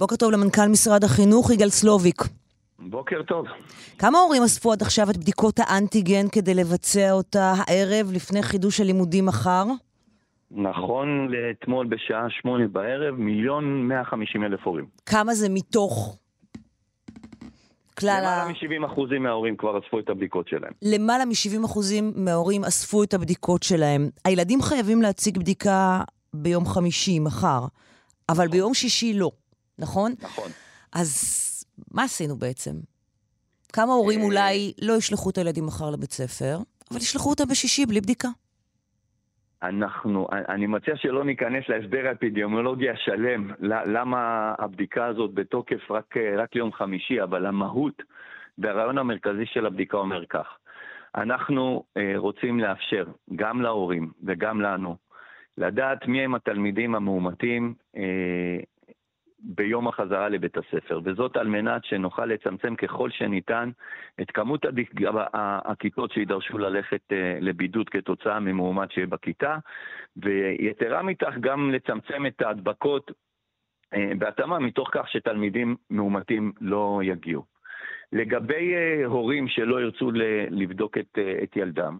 בוקר טוב למנכ"ל משרד החינוך, יגאל סלוביק. בוקר טוב. כמה הורים אספו עד עכשיו את בדיקות האנטיגן כדי לבצע אותה הערב לפני חידוש הלימודים מחר? נכון לאתמול בשעה שמונה בערב, מיליון מאה חמישים אלף הורים. כמה זה מתוך כלל ה... למעלה מ-70 אחוזים מההורים כבר אספו את הבדיקות שלהם. למעלה מ-70 אחוזים מההורים אספו את הבדיקות שלהם. הילדים חייבים להציג בדיקה ביום חמישי, מחר, אבל ביום שישי לא, נכון? נכון. אז מה עשינו בעצם? כמה הורים אה, אולי לא ישלחו את הילדים מחר לבית ספר, אבל ישלחו אותם בשישי בלי בדיקה. אנחנו, אני מציע שלא ניכנס להסבר האפידמיולוגי השלם, למה הבדיקה הזאת בתוקף רק, רק ליום חמישי, אבל המהות והרעיון המרכזי של הבדיקה אומר כך: אנחנו אה, רוצים לאפשר גם להורים וגם לנו לדעת מי הם התלמידים המאומתים אה, ביום החזרה לבית הספר, וזאת על מנת שנוכל לצמצם ככל שניתן את כמות הכיתות שידרשו ללכת אה, לבידוד כתוצאה ממאומת שיהיה בכיתה, ויתרה מכך גם לצמצם את ההדבקות אה, בהתאמה מתוך כך שתלמידים מאומתים לא יגיעו. לגבי אה, הורים שלא ירצו לבדוק את, את ילדם,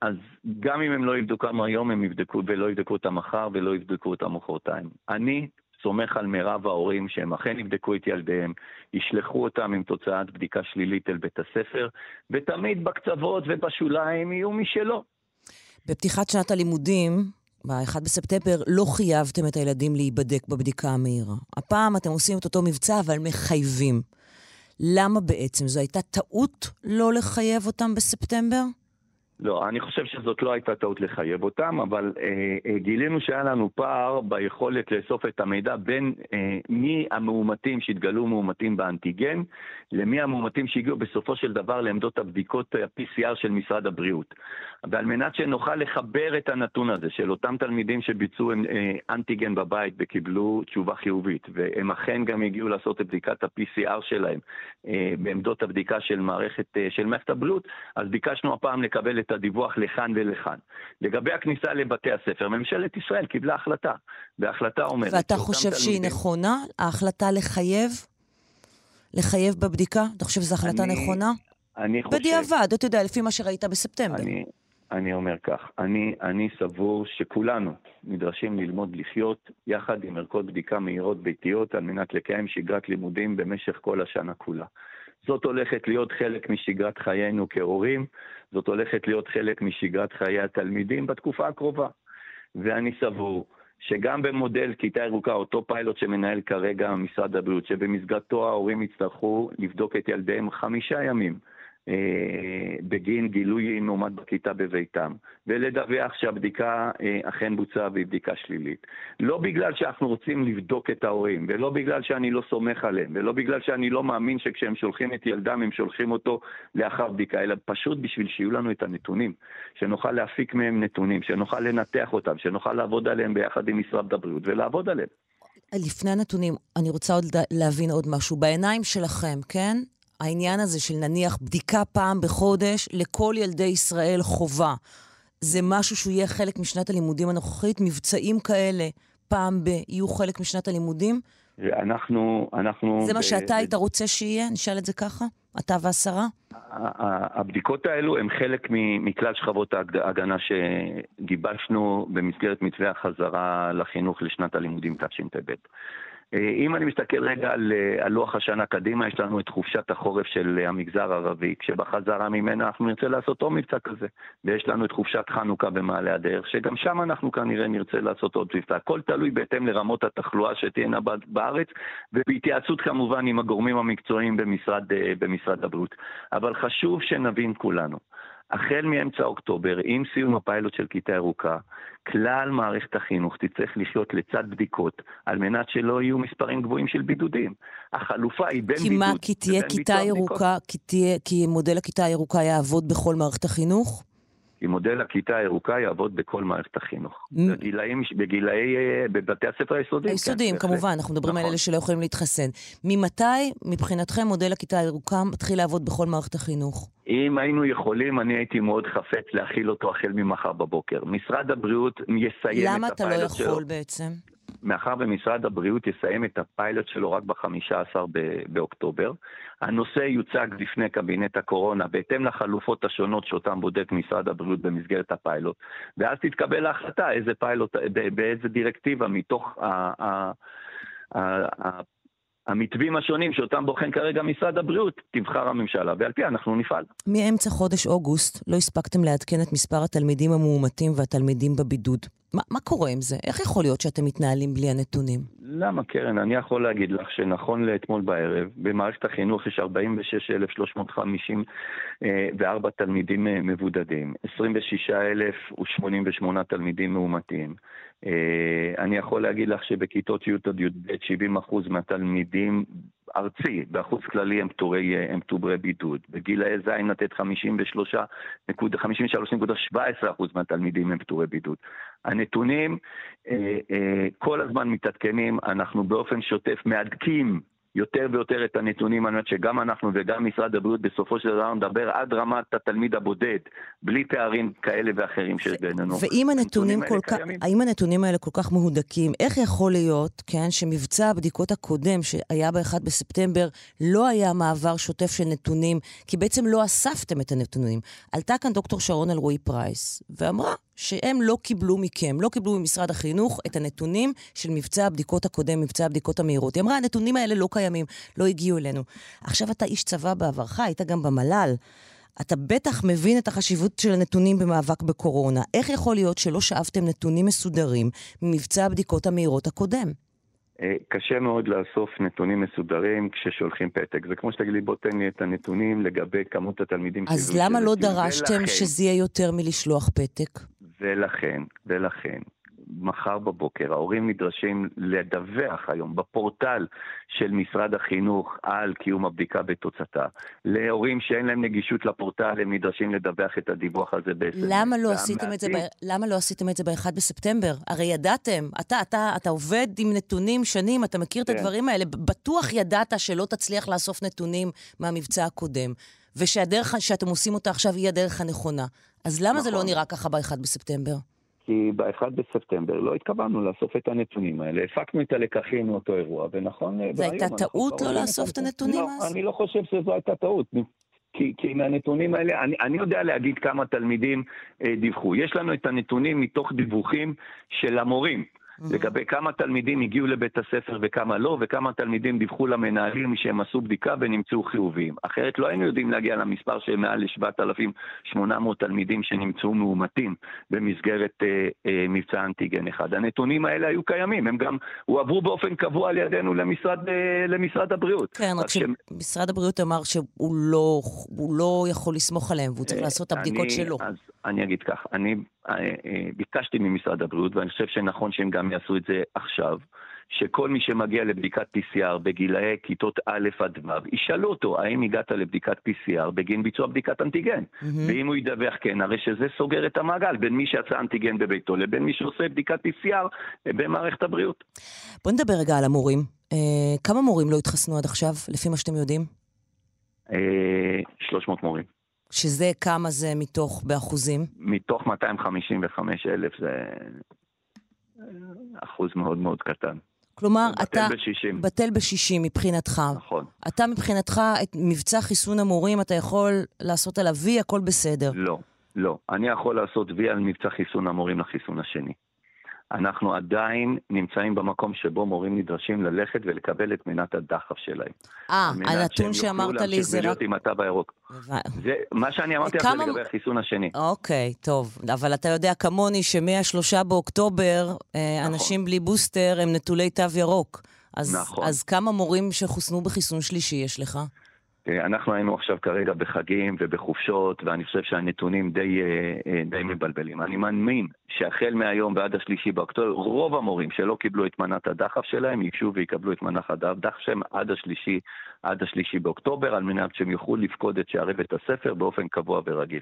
אז גם אם הם לא יבדקו אותם היום, הם יבדקו ולא יבדקו אותם מחר ולא יבדקו אותם מחרתיים. אני סומך על מירב ההורים שהם אכן יבדקו את ילדיהם, ישלחו אותם עם תוצאת בדיקה שלילית אל בית הספר, ותמיד בקצוות ובשוליים יהיו מי שלא. בפתיחת שנת הלימודים, ב-1 בספטמבר, לא חייבתם את הילדים להיבדק בבדיקה המהירה. הפעם אתם עושים את אותו מבצע, אבל מחייבים. למה בעצם? זו הייתה טעות לא לחייב אותם בספטמבר? לא, אני חושב שזאת לא הייתה טעות לחייב אותם, אבל אה, אה, גילינו שהיה לנו פער ביכולת לאסוף את המידע בין אה, מי המאומתים שהתגלו מאומתים באנטיגן, למי המאומתים שהגיעו בסופו של דבר לעמדות הבדיקות ה-PCR של משרד הבריאות. ועל מנת שנוכל לחבר את הנתון הזה של אותם תלמידים שביצעו אה, אנטיגן בבית וקיבלו תשובה חיובית, והם אכן גם הגיעו לעשות את בדיקת ה-PCR שלהם אה, בעמדות הבדיקה של מערכת, אה, של מערכת הבריאות, אז ביקשנו הפעם לקבל את הדיווח לכאן ולכאן. לגבי הכניסה לבתי הספר, ממשלת ישראל קיבלה החלטה, וההחלטה אומרת... ואתה חושב תלמידים... שהיא נכונה, ההחלטה לחייב? לחייב בבדיקה? אתה חושב שזו החלטה אני, נכונה? אני חושב... בדיעבד, אתה יודע, לפי מה שראית בספטמבר. אני, אני אומר כך, אני, אני סבור שכולנו נדרשים ללמוד לחיות יחד עם ערכות בדיקה מהירות ביתיות על מנת לקיים שגרת לימודים במשך כל השנה כולה. זאת הולכת להיות חלק משגרת חיינו כהורים, זאת הולכת להיות חלק משגרת חיי התלמידים בתקופה הקרובה. ואני סבור שגם במודל כיתה ירוקה, אותו פיילוט שמנהל כרגע משרד הבריאות, שבמסגרתו ההורים יצטרכו לבדוק את ילדיהם חמישה ימים בגין גילוי מאומת בכיתה בביתם, ולדווח שהבדיקה אה, אכן בוצעה והיא בדיקה שלילית. לא בגלל שאנחנו רוצים לבדוק את ההורים, ולא בגלל שאני לא סומך עליהם, ולא בגלל שאני לא מאמין שכשהם שולחים את ילדם הם שולחים אותו לאחר בדיקה, אלא פשוט בשביל שיהיו לנו את הנתונים, שנוכל להפיק מהם נתונים, שנוכל לנתח אותם, שנוכל לעבוד עליהם ביחד עם משרד הבריאות ולעבוד עליהם. לפני הנתונים, אני רוצה עוד להבין עוד משהו. בעיניים שלכם, כן? העניין הזה של נניח בדיקה פעם בחודש לכל ילדי ישראל חובה, זה משהו שהוא יהיה חלק משנת הלימודים הנוכחית? מבצעים כאלה פעם ב... יהיו חלק משנת הלימודים? אנחנו, אנחנו... זה מה שאתה היית רוצה שיהיה? נשאל את זה ככה? אתה והשרה? הבדיקות האלו הן חלק מכלל שכבות ההגנה שגיבשנו במסגרת מתווה החזרה לחינוך לשנת הלימודים תשפ"ב. אה, אם אני מסתכל רגע על, אה, על לוח השנה קדימה, יש לנו את חופשת החורף של אה, המגזר הערבי, כשבחזרה ממנה אנחנו נרצה לעשות עוד מבצע כזה. ויש לנו את חופשת חנוכה במעלה הדרך, שגם שם אנחנו כנראה נרצה לעשות עוד מבצע. הכל תלוי בהתאם לרמות התחלואה שתהיינה בארץ, ובהתייעצות כמובן עם הגורמים המקצועיים במשרד, במשרד הבריאות. אבל חשוב שנבין כולנו. החל מאמצע אוקטובר, עם סיום הפיילוט של כיתה ירוקה, כלל מערכת החינוך תצטרך לחיות לצד בדיקות, על מנת שלא יהיו מספרים גבוהים של בידודים. החלופה היא בין כי בידוד... כי מה, כי תהיה כיתה ירוקה, כי, תהיה, כי מודל הכיתה הירוקה יעבוד בכל מערכת החינוך? כי מודל הכיתה הירוקה יעבוד בכל מערכת החינוך. בגילאים, בגילאי, אה, בבתי הספר היסודיים. היסודיים, כן, כמובן, אנחנו מדברים נכון. על אלה שלא יכולים להתחסן. ממתי, מבחינתכם, מודל הכיתה הירוקה מתחיל לעבוד בכל מערכת החינוך? אם היינו יכולים, אני הייתי מאוד חפץ להכיל אותו החל ממחר בבוקר. משרד הבריאות יסיים את הפיילוט שלו. למה אתה לא יכול שלו. בעצם? מאחר ומשרד הבריאות יסיים את הפיילוט שלו רק ב-15 באוקטובר, הנושא יוצג בפני קבינט הקורונה בהתאם לחלופות השונות שאותן בודק משרד הבריאות במסגרת הפיילוט, ואז תתקבל ההחלטה איזה פיילוט, באיזה דירקטיבה מתוך המתווים השונים שאותם בוחן כרגע משרד הבריאות, תבחר הממשלה, ועל פי אנחנו נפעל. מאמצע חודש אוגוסט לא הספקתם לעדכן את מספר התלמידים המאומתים והתלמידים בבידוד. מה, מה קורה עם זה? איך יכול להיות שאתם מתנהלים בלי הנתונים? למה, קרן? אני יכול להגיד לך שנכון לאתמול בערב, במערכת החינוך יש 46,354 תלמידים אה, מבודדים, 26,088 תלמידים מאומתים. אה, אני יכול להגיד לך שבכיתות י' עד י"ב 70% מהתלמידים ארצי, באחוז כללי הם פטורי, הם פטורי בידוד. בגילאי ז' לתת 53.17% מהתלמידים הם פטורי בידוד. הנתונים אה, אה, כל הזמן מתעדכנים, אנחנו באופן שוטף מהדקים יותר ויותר את הנתונים, על מנת שגם אנחנו וגם משרד הבריאות בסופו של דבר נדבר עד רמת התלמיד הבודד, בלי פערים כאלה ואחרים שיש בינינו. ואם הנתונים, כל כך, האם הנתונים האלה כל כך מהודקים, איך יכול להיות, כן, שמבצע הבדיקות הקודם, שהיה ב-1 בספטמבר, לא היה מעבר שוטף של נתונים, כי בעצם לא אספתם את הנתונים. עלתה כאן דוקטור שרון אלרועי פרייס, ואמרה, שהם לא קיבלו מכם, לא קיבלו ממשרד החינוך את הנתונים של מבצע הבדיקות הקודם, מבצע הבדיקות המהירות. היא אמרה, הנתונים האלה לא קיימים, לא הגיעו אלינו. עכשיו אתה איש צבא בעברך, היית גם במל"ל. אתה בטח מבין את החשיבות של הנתונים במאבק בקורונה. איך יכול להיות שלא שאבתם נתונים מסודרים ממבצע הבדיקות המהירות הקודם? אה, קשה מאוד לאסוף נתונים מסודרים כששולחים פתק. זה כמו שתגיד לי, בוא תן לי את הנתונים לגבי כמות התלמידים. אז למה לא דרשתם. שזה יהיה יותר מלשלוח פתק? ולכן, ולכן, מחר בבוקר ההורים נדרשים לדווח היום בפורטל של משרד החינוך על קיום הבדיקה בתוצאתה. להורים שאין להם נגישות לפורטל הם נדרשים לדווח את הדיווח הזה בעצם. למה לא עשיתם את זה, ב... למה לא עשיתם את זה ב-1 בספטמבר? הרי ידעתם, אתה, אתה, אתה עובד עם נתונים שנים, אתה מכיר כן. את הדברים האלה, בטוח ידעת שלא תצליח לאסוף נתונים מהמבצע הקודם. ושהדרך שאתם עושים אותה עכשיו היא הדרך הנכונה. אז למה נכון. זה לא נכון. נראה ככה ב-1 בספטמבר? כי ב-1 בספטמבר לא התכוונו לאסוף את הנתונים האלה. הפקנו את הלקחים מאותו אירוע, ונכון... זו הייתה טעות לא לאסוף את הנתונים לא, אז? אני לא חושב שזו הייתה טעות. כי, כי מהנתונים האלה, אני, אני יודע להגיד כמה תלמידים אה, דיווחו. יש לנו את הנתונים מתוך דיווחים של המורים. Mm-hmm. לגבי כמה תלמידים הגיעו לבית הספר וכמה לא, וכמה תלמידים דיווחו למנהלים שהם עשו בדיקה ונמצאו חיוביים. אחרת לא היינו יודעים להגיע למספר של מעל ל-7,800 תלמידים שנמצאו מאומתים במסגרת אה, אה, מבצע אנטיגן אחד. הנתונים האלה היו קיימים, הם גם הועברו באופן קבוע על ידינו למשרד, אה, למשרד הבריאות. כן, רק שמשרד ש... הבריאות אמר שהוא לא, לא יכול לסמוך עליהם והוא צריך אה, לעשות את הבדיקות אני, שלו. אז אני אגיד כך, אני אה, אה, ביקשתי ממשרד הבריאות, ואני חושב שנכון שהם גם יעשו את זה עכשיו, שכל מי שמגיע לבדיקת PCR בגילאי כיתות א' עד ו', ישאלו אותו האם הגעת לבדיקת PCR בגין ביצוע בדיקת אנטיגן. Mm-hmm. ואם הוא ידווח כן, הרי שזה סוגר את המעגל בין מי שעשה אנטיגן בביתו לבין מי שעושה בדיקת PCR במערכת הבריאות. בוא נדבר רגע על המורים. אה, כמה מורים לא התחסנו עד עכשיו, לפי מה שאתם יודעים? אה, 300 מורים. שזה כמה זה מתוך, באחוזים? מתוך 255 אלף זה אחוז מאוד מאוד קטן. כלומר, בטל אתה... בטל ב-60. בטל ב-60 מבחינתך. נכון. אתה מבחינתך, את מבצע חיסון המורים, אתה יכול לעשות עליו וי, הכל בסדר. לא, לא. אני יכול לעשות וי על מבצע חיסון המורים לחיסון השני. אנחנו עדיין נמצאים במקום שבו מורים נדרשים ללכת ולקבל את מנת הדחף שלהם. אה, הנתון שאמרת לי זה רק... על מנת שהם יוכלו להמשיך עם התו הירוק. זה מה שאני אמרתי עכשיו כמה... לגבי החיסון השני. אוקיי, טוב. אבל אתה יודע כמוני שמ-3 באוקטובר, אה, נכון. אנשים בלי בוסטר הם נטולי תו ירוק. אז, נכון. אז כמה מורים שחוסנו בחיסון שלישי יש לך? אה, אנחנו היינו עכשיו כרגע בחגים ובחופשות, ואני חושב שהנתונים די, אה, אה, די מבלבלים. אני מאמין שהחל מהיום ועד השלישי באוקטובר, רוב המורים שלא קיבלו את מנת הדחף שלהם, ייגשו ויקבלו את מנת הדחף שלהם עד השלישי, עד השלישי באוקטובר, על מנת שהם יוכלו לפקוד את שערי בית הספר באופן קבוע ורגיל.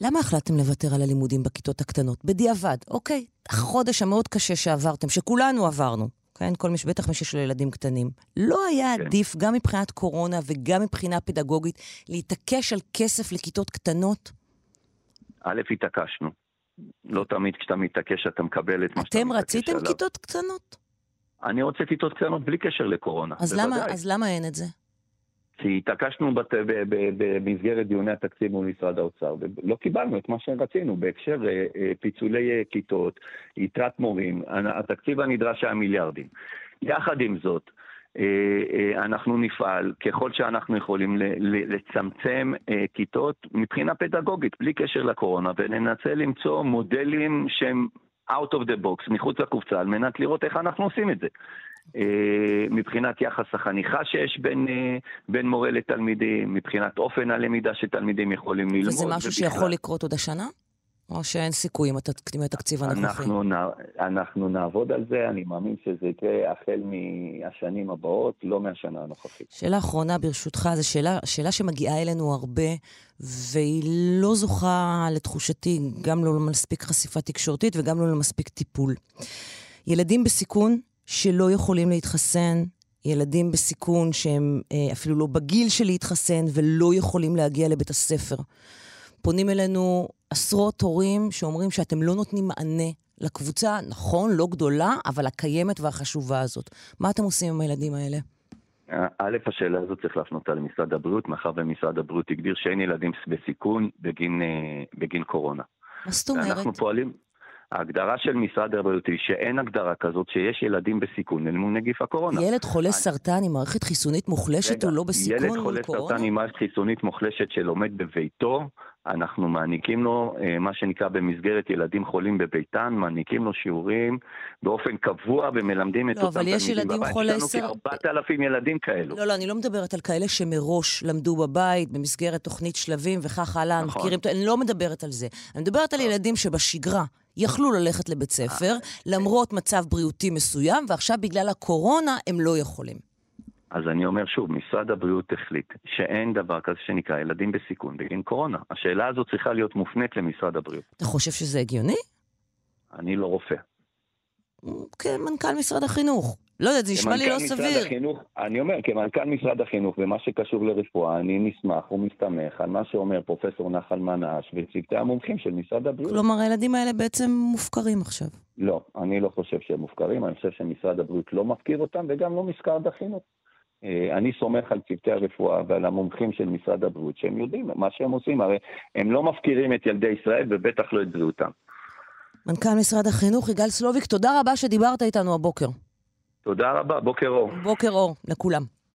למה החלטתם לוותר על הלימודים בכיתות הקטנות? בדיעבד, אוקיי, החודש המאוד קשה שעברתם, שכולנו עברנו, כן? כל מי שבטח מי שיש לו ילדים קטנים. לא היה כן. עדיף, גם מבחינת קורונה וגם מבחינה פדגוגית, להתעקש על כסף לכיתות קטנות? א', התעקשנו. לא תמיד כשאתה מתעקש אתה מקבל את מה שאתה מתעקש עליו. אתם רציתם כיתות קטנות? אני רוצה כיתות קטנות בלי קשר לקורונה. אז למה, אז למה אין את זה? כי התעקשנו. במסגרת דיוני התקציב מול משרד האוצר, ולא קיבלנו את מה שרצינו בהקשר אה, אה, פיצולי אה, כיתות, יתרת מורים, התקציב הנדרש היה מיליארדים. יחד עם זאת, אנחנו נפעל ככל שאנחנו יכולים לצמצם כיתות מבחינה פדגוגית, בלי קשר לקורונה, וננסה למצוא מודלים שהם out of the box, מחוץ לקופסה, על מנת לראות איך אנחנו עושים את זה. אה, מבחינת יחס החניכה שיש בין, אה, בין מורה לתלמידים, מבחינת אופן הלמידה שתלמידים יכולים ללמוד. וזה משהו ובכלל... שיכול לקרות עוד השנה? או שאין סיכוי עם התקציב הנוכחי? אנחנו, אנחנו נעבוד על זה, אני מאמין שזה יקרה החל מהשנים הבאות, לא מהשנה הנוכחית. שאלה אחרונה ברשותך, זו שאלה, שאלה שמגיעה אלינו הרבה, והיא לא זוכה לתחושתי גם לא למספיק חשיפה תקשורתית וגם לא למספיק טיפול. ילדים בסיכון שלא יכולים להתחסן, ילדים בסיכון שהם אה, אפילו לא בגיל של להתחסן ולא יכולים להגיע לבית הספר. פונים אלינו עשרות הורים שאומרים שאתם לא נותנים מענה לקבוצה, נכון, לא גדולה, אבל הקיימת והחשובה הזאת. מה אתם עושים עם הילדים האלה? א', השאלה הזאת צריך להפנותה למשרד הבריאות, מאחר ומשרד הבריאות הגדיר שאין ילדים בסיכון בגין, אה, בגין קורונה. מה זאת אומרת? אנחנו פועלים, ההגדרה של משרד הבריאות היא שאין הגדרה כזאת שיש ילדים בסיכון אל מול נגיף הקורונה. ילד חולה סרטן עם מערכת חיסונית מוחלשת הוא לא בסיכון מול קורונה? ילד חולה סרטן עם מערכת חיסונית מוחלשת שלומד בביתו, אנחנו מעניקים לו, אה, מה שנקרא במסגרת ילדים חולים בביתן, מעניקים לו שיעורים באופן קבוע ומלמדים את לא, אותם תלמידים בבית. לא, אבל יש ילדים חולי סרטן. יש לנו כ-4,000 ילדים כאלו. לא, לא, אני לא מדברת על כאלה שמראש למדו בבית, במסגרת תוכנית שלבים וכך הלאה, נכון. מכירים, אני לא מדברת על זה. אני מדברת על ילדים שבשגרה יכלו ללכת לבית ספר, למרות מצב בריאותי מסוים, ועכשיו בגלל הקורונה הם לא יכולים. אז אני אומר שוב, משרד הבריאות החליט שאין דבר כזה שנקרא ילדים בסיכון בגין קורונה. השאלה הזו צריכה להיות מופנית למשרד הבריאות. אתה חושב שזה הגיוני? אני לא רופא. כמנכ"ל משרד החינוך. לא יודעת, זה נשמע לי לא סביר. החינוך, אני אומר, כמנכ"ל משרד החינוך, ומה שקשור לרפואה, אני נסמך ומסתמך על מה שאומר פרופסור נחל מנש וצוותי המומחים של משרד הבריאות. כלומר, הילדים האלה בעצם מופקרים עכשיו. לא, אני לא חושב שהם מופקרים, אני חושב שמשרד הבריאות לא מפקיר אותם, וגם לא משרד החינוך. אה, אני סומך על צוותי הרפואה ועל המומחים של משרד הבריאות, שהם יודעים מה שהם עושים, הרי הם לא מפקירים את ילדי ישראל ובטח לא את בריאותם. מנכ"ל משרד החינוך יגאל סלוביק, תודה רבה שדיברת איתנו הבוקר. תודה רבה, בוקר אור. בוקר אור לכולם.